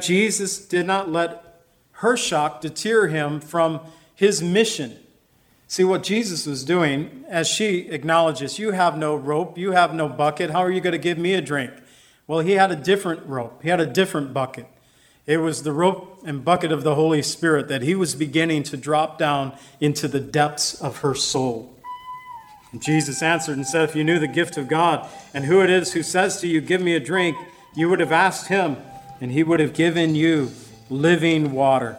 Jesus did not let her shock deter him from his mission. See what Jesus was doing as she acknowledges, You have no rope, you have no bucket. How are you going to give me a drink? Well, he had a different rope, he had a different bucket. It was the rope and bucket of the Holy Spirit that he was beginning to drop down into the depths of her soul. And Jesus answered and said, If you knew the gift of God and who it is who says to you, Give me a drink, you would have asked him, and he would have given you living water.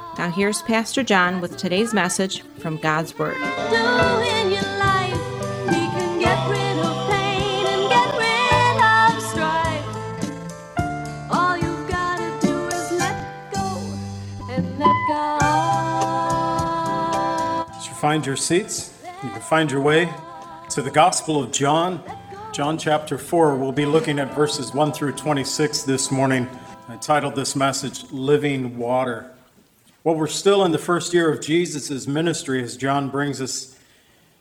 Now, here's Pastor John with today's message from God's Word. do in your life. He can get rid of pain and get rid of strife. All you've gotta do is let go and let God. As you find your seats, you can find your way to the Gospel of John. John chapter 4, we'll be looking at verses 1 through 26 this morning. I titled this message, Living Water. Well, we're still in the first year of Jesus' ministry as John brings us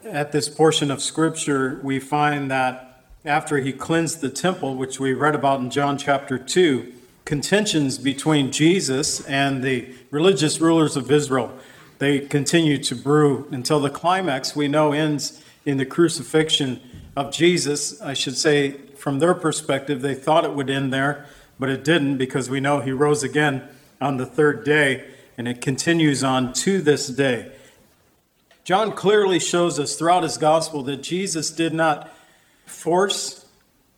at this portion of Scripture. We find that after he cleansed the temple, which we read about in John chapter 2, contentions between Jesus and the religious rulers of Israel. They continue to brew until the climax we know ends in the crucifixion of Jesus. I should say, from their perspective, they thought it would end there, but it didn't because we know he rose again on the third day, and it continues on to this day. John clearly shows us throughout his gospel that Jesus did not force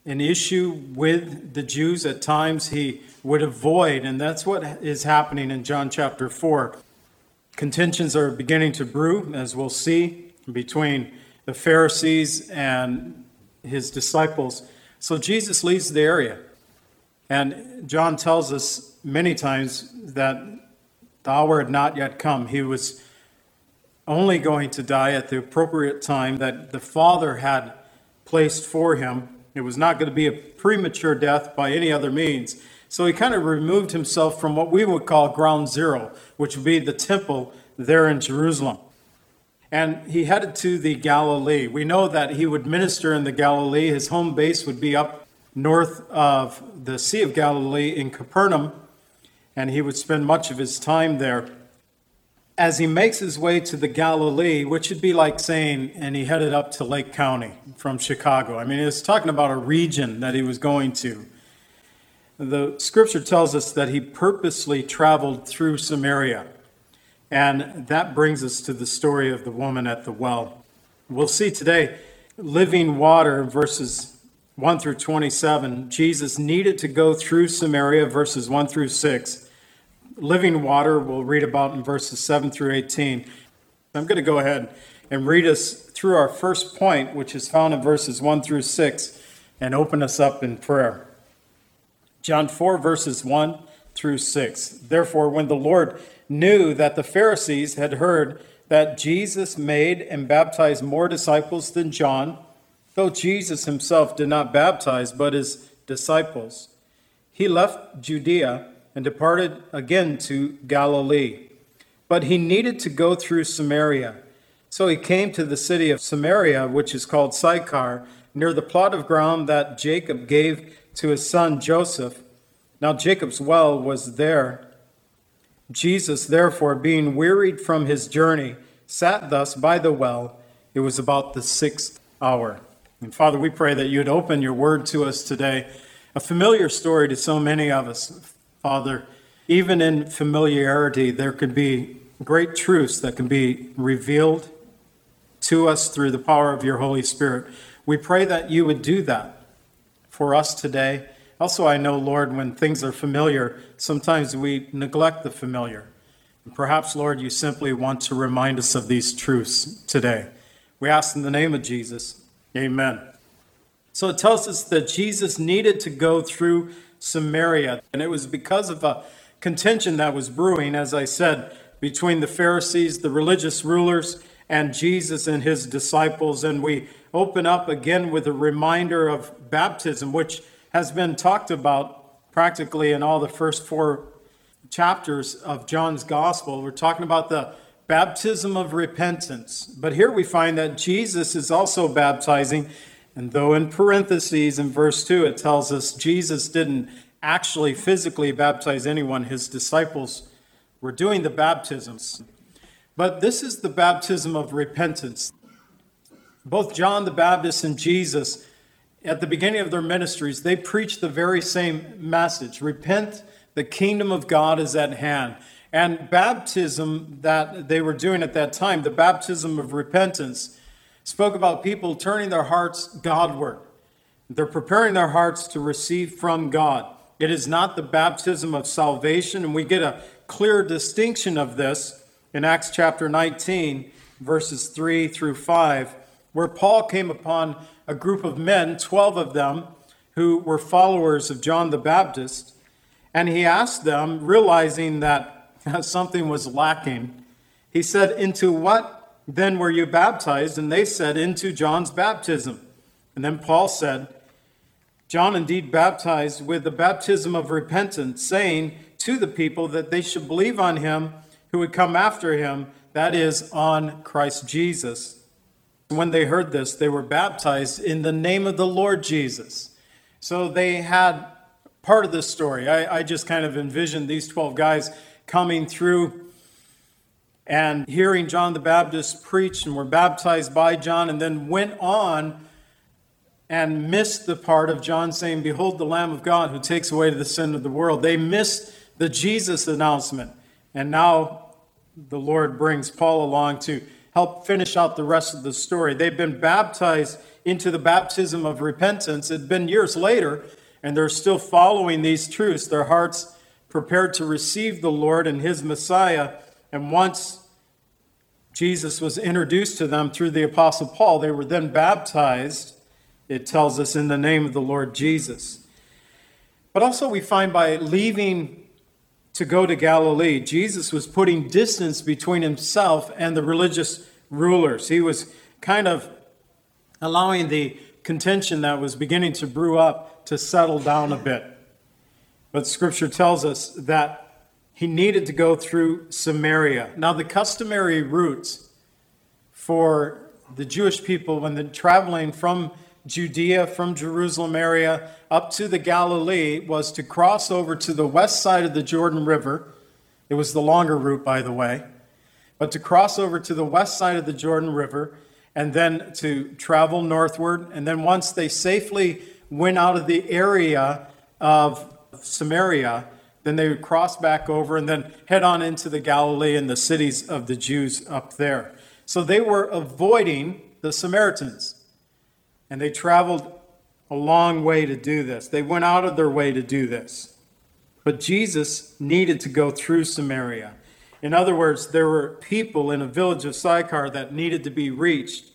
an issue with the Jews. At times he would avoid, and that's what is happening in John chapter 4. Contentions are beginning to brew, as we'll see, between the Pharisees and his disciples. So Jesus leaves the area. And John tells us many times that the hour had not yet come. He was only going to die at the appropriate time that the Father had placed for him. It was not going to be a premature death by any other means. So he kind of removed himself from what we would call ground zero, which would be the temple there in Jerusalem. And he headed to the Galilee. We know that he would minister in the Galilee. His home base would be up north of the Sea of Galilee in Capernaum, and he would spend much of his time there. As he makes his way to the Galilee, which would be like saying, and he headed up to Lake County from Chicago. I mean, it's talking about a region that he was going to. The scripture tells us that he purposely traveled through Samaria. And that brings us to the story of the woman at the well. We'll see today living water, verses 1 through 27. Jesus needed to go through Samaria, verses 1 through 6. Living water, we'll read about in verses 7 through 18. I'm going to go ahead and read us through our first point, which is found in verses 1 through 6, and open us up in prayer. John 4, verses 1 through 6. Therefore, when the Lord knew that the Pharisees had heard that Jesus made and baptized more disciples than John, though Jesus himself did not baptize but his disciples, he left Judea and departed again to Galilee. But he needed to go through Samaria. So he came to the city of Samaria, which is called Sychar, near the plot of ground that Jacob gave to his son Joseph. Now Jacob's well was there. Jesus, therefore, being wearied from his journey, sat thus by the well. It was about the sixth hour. And Father, we pray that you'd open your word to us today, a familiar story to so many of us. Father, even in familiarity, there could be great truths that can be revealed to us through the power of your Holy Spirit. We pray that you would do that for us today. Also, I know, Lord, when things are familiar, sometimes we neglect the familiar. Perhaps, Lord, you simply want to remind us of these truths today. We ask in the name of Jesus. Amen. So it tells us that Jesus needed to go through Samaria, and it was because of a contention that was brewing, as I said, between the Pharisees, the religious rulers, and Jesus and his disciples. And we open up again with a reminder of baptism, which has been talked about practically in all the first four chapters of John's gospel. We're talking about the baptism of repentance. But here we find that Jesus is also baptizing. And though in parentheses in verse 2 it tells us Jesus didn't actually physically baptize anyone, his disciples were doing the baptisms. But this is the baptism of repentance. Both John the Baptist and Jesus, at the beginning of their ministries, they preached the very same message repent, the kingdom of God is at hand. And baptism that they were doing at that time, the baptism of repentance, spoke about people turning their hearts Godward. They're preparing their hearts to receive from God. It is not the baptism of salvation, and we get a clear distinction of this in Acts chapter 19, verses 3 through 5, where Paul came upon a group of men, 12 of them, who were followers of John the Baptist, and he asked them, realizing that something was lacking, he said, Into what then were you baptized? And they said, Into John's baptism. And then Paul said, John indeed baptized with the baptism of repentance, saying to the people that they should believe on him who would come after him, that is, on Christ Jesus. When they heard this, they were baptized in the name of the Lord Jesus. So they had part of this story. I, I just kind of envisioned these 12 guys coming through and hearing John the Baptist preach and were baptized by John and then went on and missed the part of John saying, Behold the Lamb of God who takes away the sin of the world. They missed the Jesus announcement. And now the Lord brings Paul along to help finish out the rest of the story. They've been baptized into the baptism of repentance. It's been years later, and they're still following these truths. Their hearts prepared to receive the Lord and his Messiah. And once Jesus was introduced to them through the Apostle Paul, they were then baptized, it tells us, in the name of the Lord Jesus. But also, we find by leaving to go to Galilee, Jesus was putting distance between himself and the religious rulers. He was kind of allowing the contention that was beginning to brew up to settle down a bit. But scripture tells us that he needed to go through Samaria. Now, the customary routes for the Jewish people when they're traveling from Judea, from Jerusalem area up to the Galilee was to cross over to the west side of the Jordan River. It was the longer route, by the way. But to cross over to the west side of the Jordan River and then to travel northward. And then once they safely went out of the area of Samaria, then they would cross back over and then head on into the Galilee and the cities of the Jews up there. So they were avoiding the Samaritans. And they traveled a long way to do this. They went out of their way to do this. But Jesus needed to go through Samaria. In other words, there were people in a village of Sychar that needed to be reached.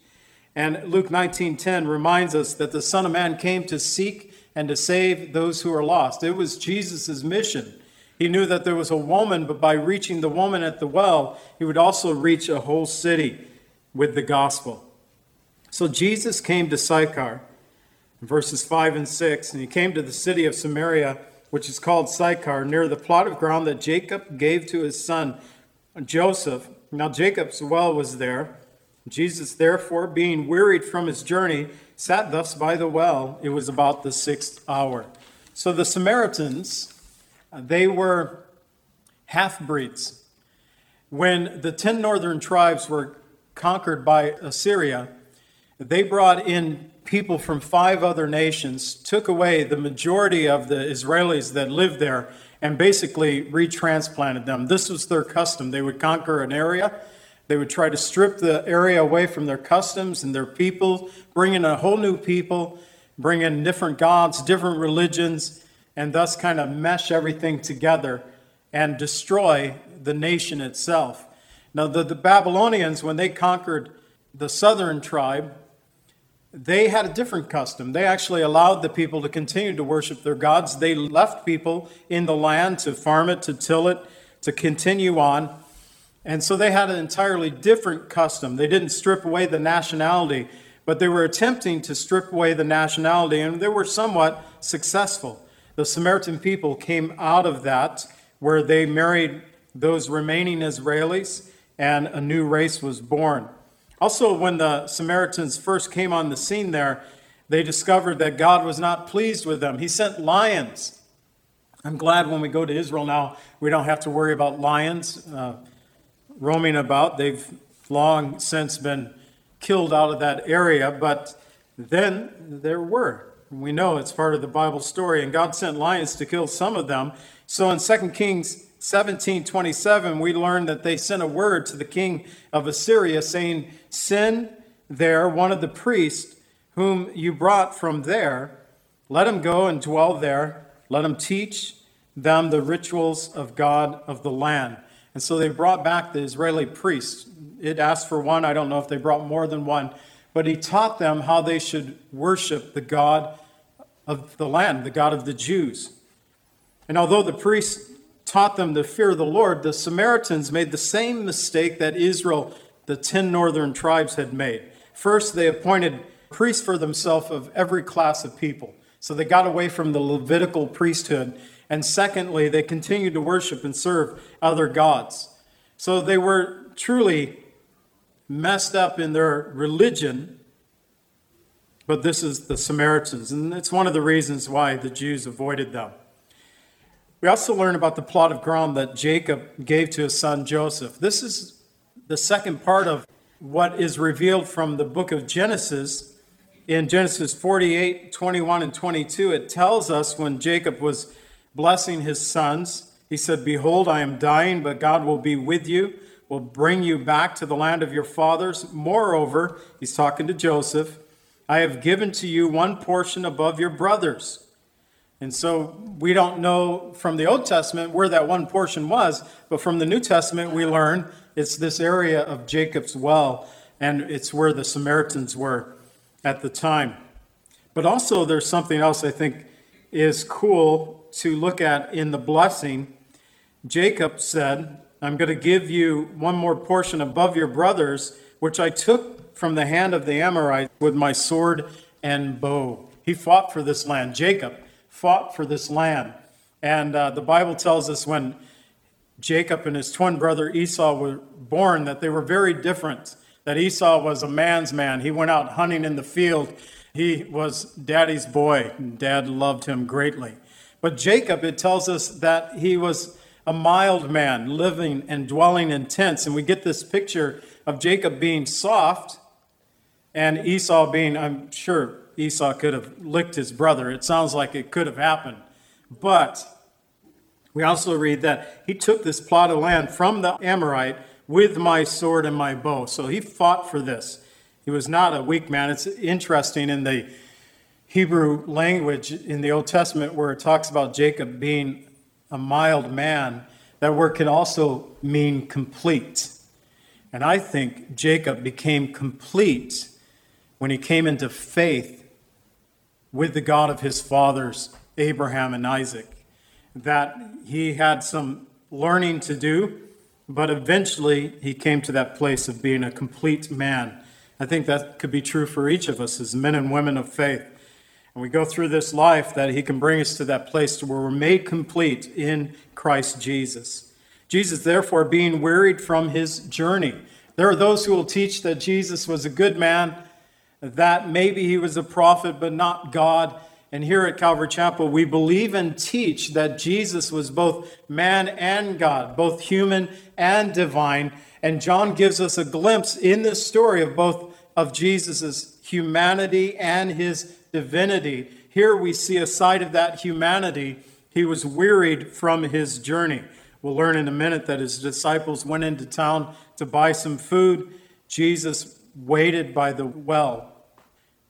And Luke 19:10 reminds us that the Son of Man came to seek and to save those who are lost. It was Jesus' mission. He knew that there was a woman, but by reaching the woman at the well, he would also reach a whole city with the gospel. So Jesus came to Sychar verses 5 and 6. And he came to the city of Samaria, which is called Sychar, near the plot of ground that Jacob gave to his son Joseph. Now Jacob's well was there. Jesus, therefore, being wearied from his journey, sat thus by the well. It was about the sixth hour. So the Samaritans, uh, they were half breeds. When the ten northern tribes were conquered by Assyria, They brought in people from five other nations, took away the majority of the Israelis that lived there, and basically retransplanted them. This was their custom. They would conquer an area, they would try to strip the area away from their customs and their people, bring in a whole new people, bring in different gods, different religions, and thus kind of mesh everything together and destroy the nation itself. Now, the, the Babylonians, when they conquered the southern tribe, they had a different custom. They actually allowed the people to continue to worship their gods. They left people in the land to farm it, to till it, to continue on. And so they had an entirely different custom. They didn't strip away the nationality, but they were attempting to strip away the nationality, and they were somewhat successful. The Samaritan people came out of that, where they married those remaining Israelis, and a new race was born. Also, when the Samaritans first came on the scene there, they discovered that God was not pleased with them. He sent lions. I'm glad when we go to Israel now, we don't have to worry about lions uh, roaming about. They've long since been killed out of that area, but then there were. We know it's part of the Bible story, and God sent lions to kill some of them. So in 2 Kings 1727, we learn that they sent a word to the king of Assyria saying, Send there one of the priests whom you brought from there. Let him go and dwell there. Let him teach them the rituals of God of the land. And so they brought back the Israeli priests. It asked for one. I don't know if they brought more than one. But he taught them how they should worship the God of the land, the God of the Jews. And although the priests taught them to fear the Lord, the Samaritans made the same mistake that Israel, the 10 northern tribes, had made. First, they appointed priests for themselves of every class of people. So they got away from the Levitical priesthood. And secondly, they continued to worship and serve other gods. So they were truly messed up in their religion. But this is the Samaritans. And it's one of the reasons why the Jews avoided them. We also learn about the plot of ground that Jacob gave to his son Joseph. This is the second part of what is revealed from the book of Genesis. In Genesis 48, 21, and 22, it tells us when Jacob was blessing his sons, he said, Behold, I am dying, but God will be with you, will bring you back to the land of your fathers. Moreover, he's talking to Joseph, I have given to you one portion above your brothers. And so we don't know from the Old Testament where that one portion was, but from the New Testament we learn it's this area of Jacob's well, and it's where the Samaritans were at the time. But also, there's something else I think is cool to look at in the blessing. Jacob said, I'm going to give you one more portion above your brothers, which I took from the hand of the Amorite with my sword and bow. He fought for this land. Jacob fought for this land. And uh, the Bible tells us when Jacob and his twin brother Esau were born that they were very different. That Esau was a man's man. He went out hunting in the field. He was daddy's boy. Dad loved him greatly. But Jacob, it tells us that he was a mild man, living and dwelling in tents. And we get this picture of Jacob being soft and Esau being, I'm sure, Esau could have licked his brother. It sounds like it could have happened. But we also read that he took this plot of land from the Amorite with my sword and my bow. So he fought for this. He was not a weak man. It's interesting in the Hebrew language in the Old Testament where it talks about Jacob being a mild man, that word can also mean complete. And I think Jacob became complete when he came into faith with the God of his fathers, Abraham and Isaac. That he had some learning to do, but eventually he came to that place of being a complete man. I think that could be true for each of us as men and women of faith. And we go through this life that he can bring us to that place where we're made complete in Christ Jesus. Jesus, therefore, being wearied from his journey. There are those who will teach that Jesus was a good man that maybe he was a prophet, but not God. And here at Calvary Chapel, we believe and teach that Jesus was both man and God, both human and divine. And John gives us a glimpse in this story of both of Jesus' humanity and his divinity. Here we see a side of that humanity. He was wearied from his journey. We'll learn in a minute that his disciples went into town to buy some food. Jesus waited by the well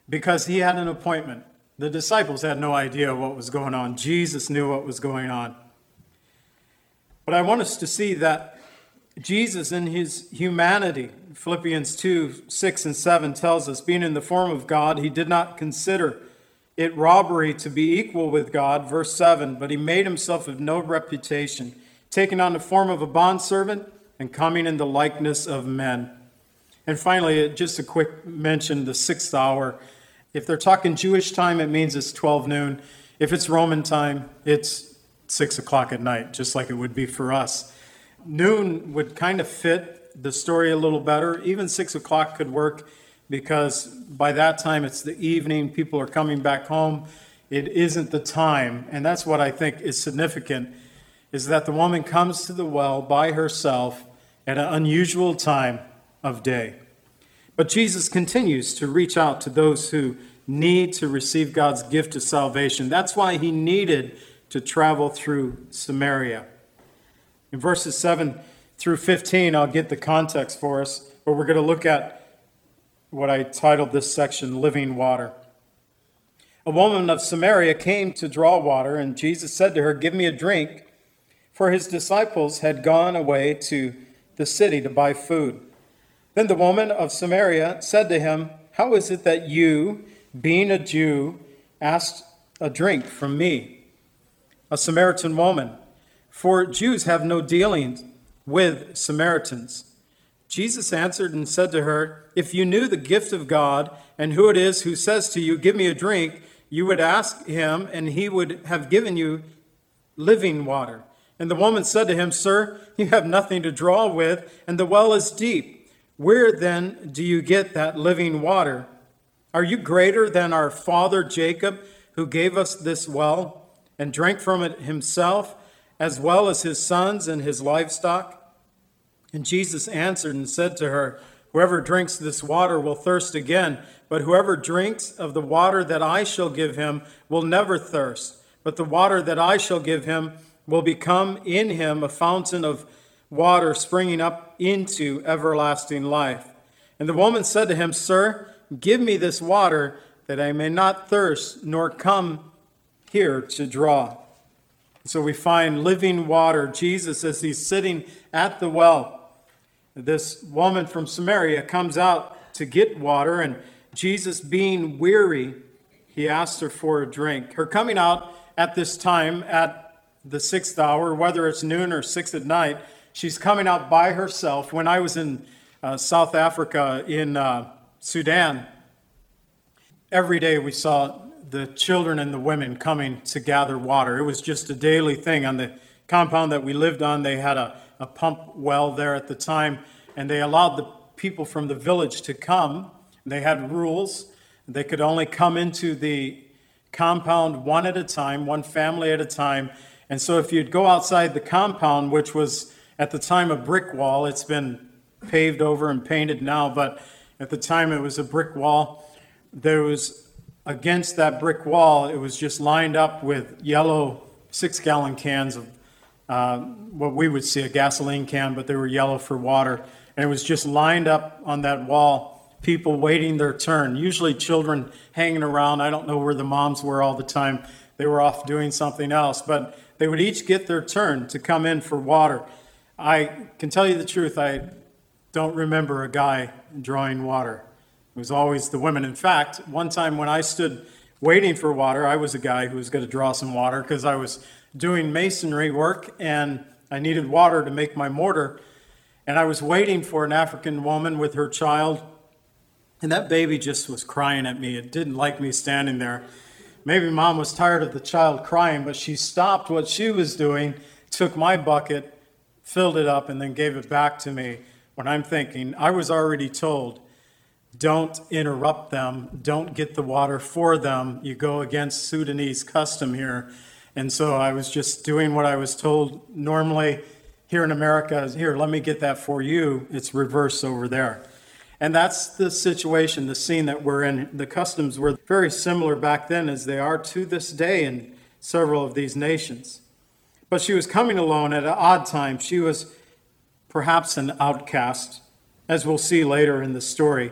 because he had an appointment. The disciples had no idea what was going on. Jesus knew what was going on. But I want us to see that Jesus, in his humanity, Philippians 2 6 and 7 tells us, being in the form of God, he did not consider it robbery to be equal with God, verse 7, but he made himself of no reputation, taking on the form of a bondservant and coming in the likeness of men. And finally, uh, just a quick mention the sixth hour. If they're talking Jewish time, it means it's 12 noon. If it's Roman time, it's six o'clock at night, just like it would be for us. Noon would kind of fit the story a little better. Even six o'clock could work because by that time it's the evening, people are coming back home. It isn't the time. And that's what I think is significant is that the woman comes to the well by herself at an unusual time of day. But Jesus continues to reach out to those who need to receive God's gift of salvation. That's why he needed to travel through Samaria. In verses 7 through 15, I'll get the context for us, but we're going to look at what I titled this section Living Water. A woman of Samaria came to draw water, and Jesus said to her, Give me a drink, for his disciples had gone away to the city to buy food. Then the woman of Samaria said to him, How is it that you, being a Jew, asked a drink from me, a Samaritan woman? For Jews have no dealings with Samaritans. Jesus answered and said to her, If you knew the gift of God and who it is who says to you, Give me a drink, you would ask him, and he would have given you living water. And the woman said to him, Sir, you have nothing to draw with, and the well is deep. Where then do you get that living water? Are you greater than our father Jacob, who gave us this well and drank from it himself, as well as his sons and his livestock? And Jesus answered and said to her, Whoever drinks this water will thirst again, but whoever drinks of the water that I shall give him will never thirst. But the water that I shall give him will become in him a fountain of water springing up into everlasting life. And the woman said to him, Sir, give me this water that I may not thirst nor come here to draw. So we find living water. Jesus, as he's sitting at the well, this woman from Samaria comes out to get water, and Jesus, being weary, he asks her for a drink. Her coming out at this time, at the sixth hour, whether it's noon or six at night, she's coming out by herself. When I was in uh, South Africa, in uh, Sudan, every day we saw the children and the women coming to gather water. It was just a daily thing. On the compound that we lived on, they had a, a pump well there at the time, and they allowed the people from the village to come. They had rules. They could only come into the compound one at a time, one family at a time. And so if you'd go outside the compound, which was at the time a brick wall, it's been paved over and painted now, but at the time it was a brick wall. There was against that brick wall, it was just lined up with yellow six gallon cans of uh, what we would see a gasoline can, but they were yellow for water. And it was just lined up on that wall, people waiting their turn, usually children hanging around. I don't know where the moms were all the time. They were off doing something else, but they would each get their turn to come in for water. I can tell you the truth, I don't remember a guy drawing water. It was always the women. In fact, one time when I stood waiting for water, I was a guy who was going to draw some water because I was doing masonry work and I needed water to make my mortar. And I was waiting for an African woman with her child, and that baby just was crying at me. It didn't like me standing there. Maybe mom was tired of the child crying, but she stopped what she was doing, took my bucket, filled it up, and then gave it back to me. When I'm thinking, I was already told, don't interrupt them, don't get the water for them. You go against Sudanese custom here. And so I was just doing what I was told normally here in America, here, let me get that for you. It's reverse over there. And that's the situation, the scene that we're in. The customs were very similar back then as they are to this day in several of these nations. But she was coming alone at an odd time. She was perhaps an outcast, as we'll see later in the story.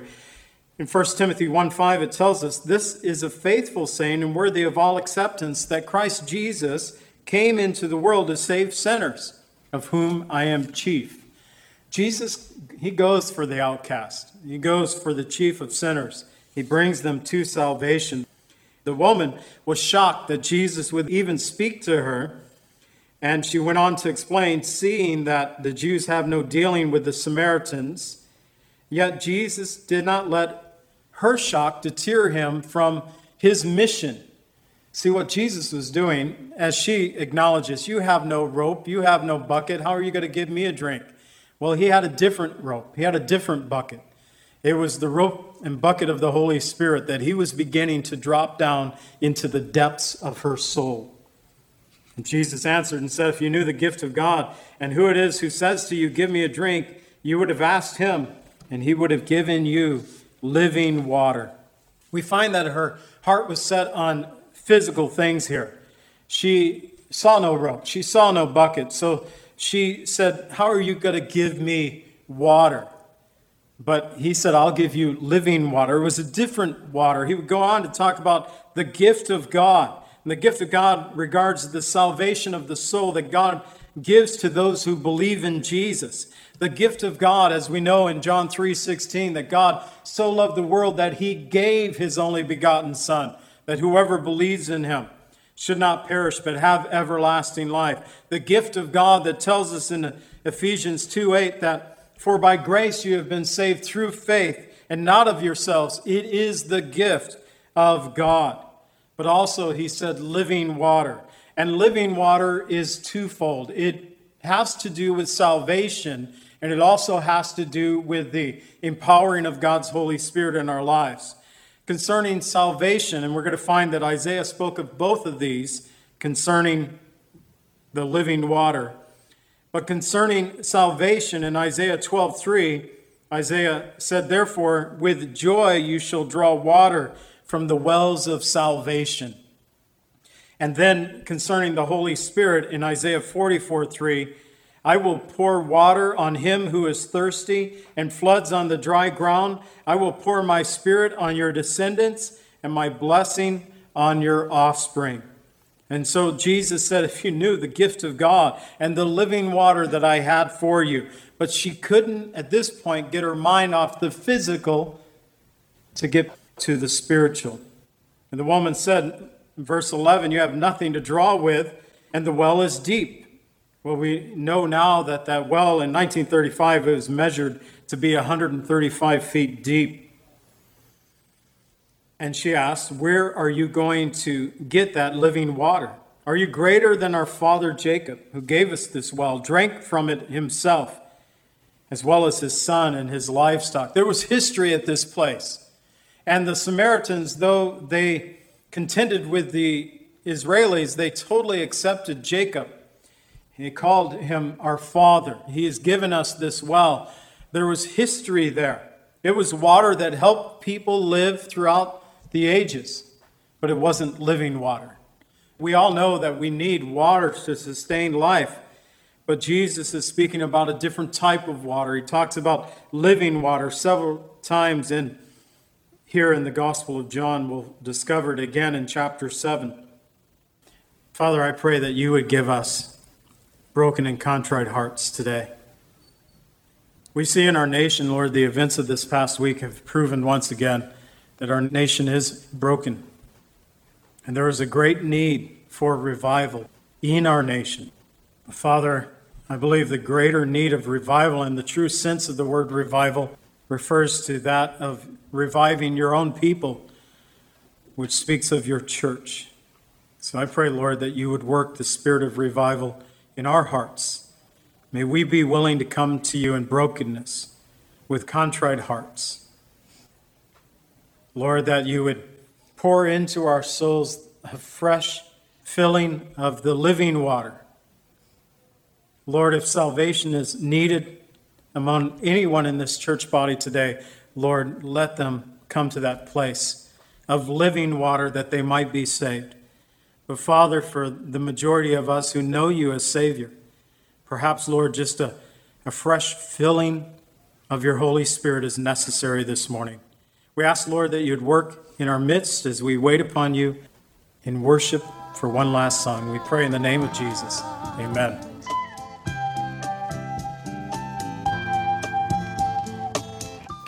In 1 Timothy 1 5, it tells us, This is a faithful saying and worthy of all acceptance that Christ Jesus came into the world to save sinners, of whom I am chief. Jesus, he goes for the outcast, he goes for the chief of sinners. He brings them to salvation. The woman was shocked that Jesus would even speak to her. And she went on to explain, seeing that the Jews have no dealing with the Samaritans, yet Jesus did not let her shock deter him from his mission. See what Jesus was doing as she acknowledges, You have no rope, you have no bucket, how are you going to give me a drink? Well, he had a different rope, he had a different bucket. It was the rope and bucket of the Holy Spirit that he was beginning to drop down into the depths of her soul. And Jesus answered and said, If you knew the gift of God and who it is who says to you, Give me a drink, you would have asked him, and he would have given you living water. We find that her heart was set on physical things here. She saw no rope, she saw no bucket. So she said, How are you going to give me water? But he said, I'll give you living water. It was a different water. He would go on to talk about the gift of God. And the gift of God regards the salvation of the soul that God gives to those who believe in Jesus. The gift of God, as we know in John 3:16, that God so loved the world that he gave his only begotten Son, that whoever believes in him should not perish but have everlasting life. The gift of God that tells us in Ephesians 2:8 that for by grace you have been saved through faith, and not of yourselves. It is the gift of God. But also, he said, living water. And living water is twofold it has to do with salvation, and it also has to do with the empowering of God's Holy Spirit in our lives. Concerning salvation, and we're going to find that Isaiah spoke of both of these concerning the living water. But concerning salvation in Isaiah 12:3, Isaiah said, Therefore, with joy you shall draw water from the wells of salvation. And then concerning the Holy Spirit in Isaiah 44:3, I will pour water on him who is thirsty and floods on the dry ground. I will pour my spirit on your descendants and my blessing on your offspring. And so Jesus said, If you knew the gift of God and the living water that I had for you. But she couldn't, at this point, get her mind off the physical to get to the spiritual. And the woman said, verse 11, You have nothing to draw with, and the well is deep. Well, we know now that that well in 1935 was measured to be 135 feet deep. And she asked, Where are you going to get that living water? Are you greater than our father Jacob, who gave us this well, drank from it himself, as well as his son and his livestock? There was history at this place. And the Samaritans, though they contended with the Israelis, they totally accepted Jacob. He called him our father. He has given us this well. There was history there. It was water that helped people live throughout the ages, but it wasn't living water. We all know that we need water to sustain life, but Jesus is speaking about a different type of water. He talks about living water several times in here in the Gospel of John. We'll discover it again in chapter 7. Father, I pray that you would give us broken and contrite hearts today. We see in our nation, Lord, the events of this past week have proven once again that our nation is broken. And there is a great need for revival in our nation. Father, I believe the greater need of revival, in the true sense of the word revival, refers to that of reviving your own people, which speaks of your church. So I pray, Lord, that you would work the spirit of revival in our hearts. May we be willing to come to you in brokenness with contrite hearts Lord, that you would pour into our souls a fresh filling of the living water. Lord, if salvation is needed among anyone in this church body today, Lord, let them come to that place of living water that they might be saved. But Father, for the majority of us who know you as Savior, perhaps, Lord, just a, a fresh filling of your Holy Spirit is necessary this morning. We ask, Lord, that you'd work in our midst as we wait upon you in worship for one last song. We pray in the name of Jesus. Amen.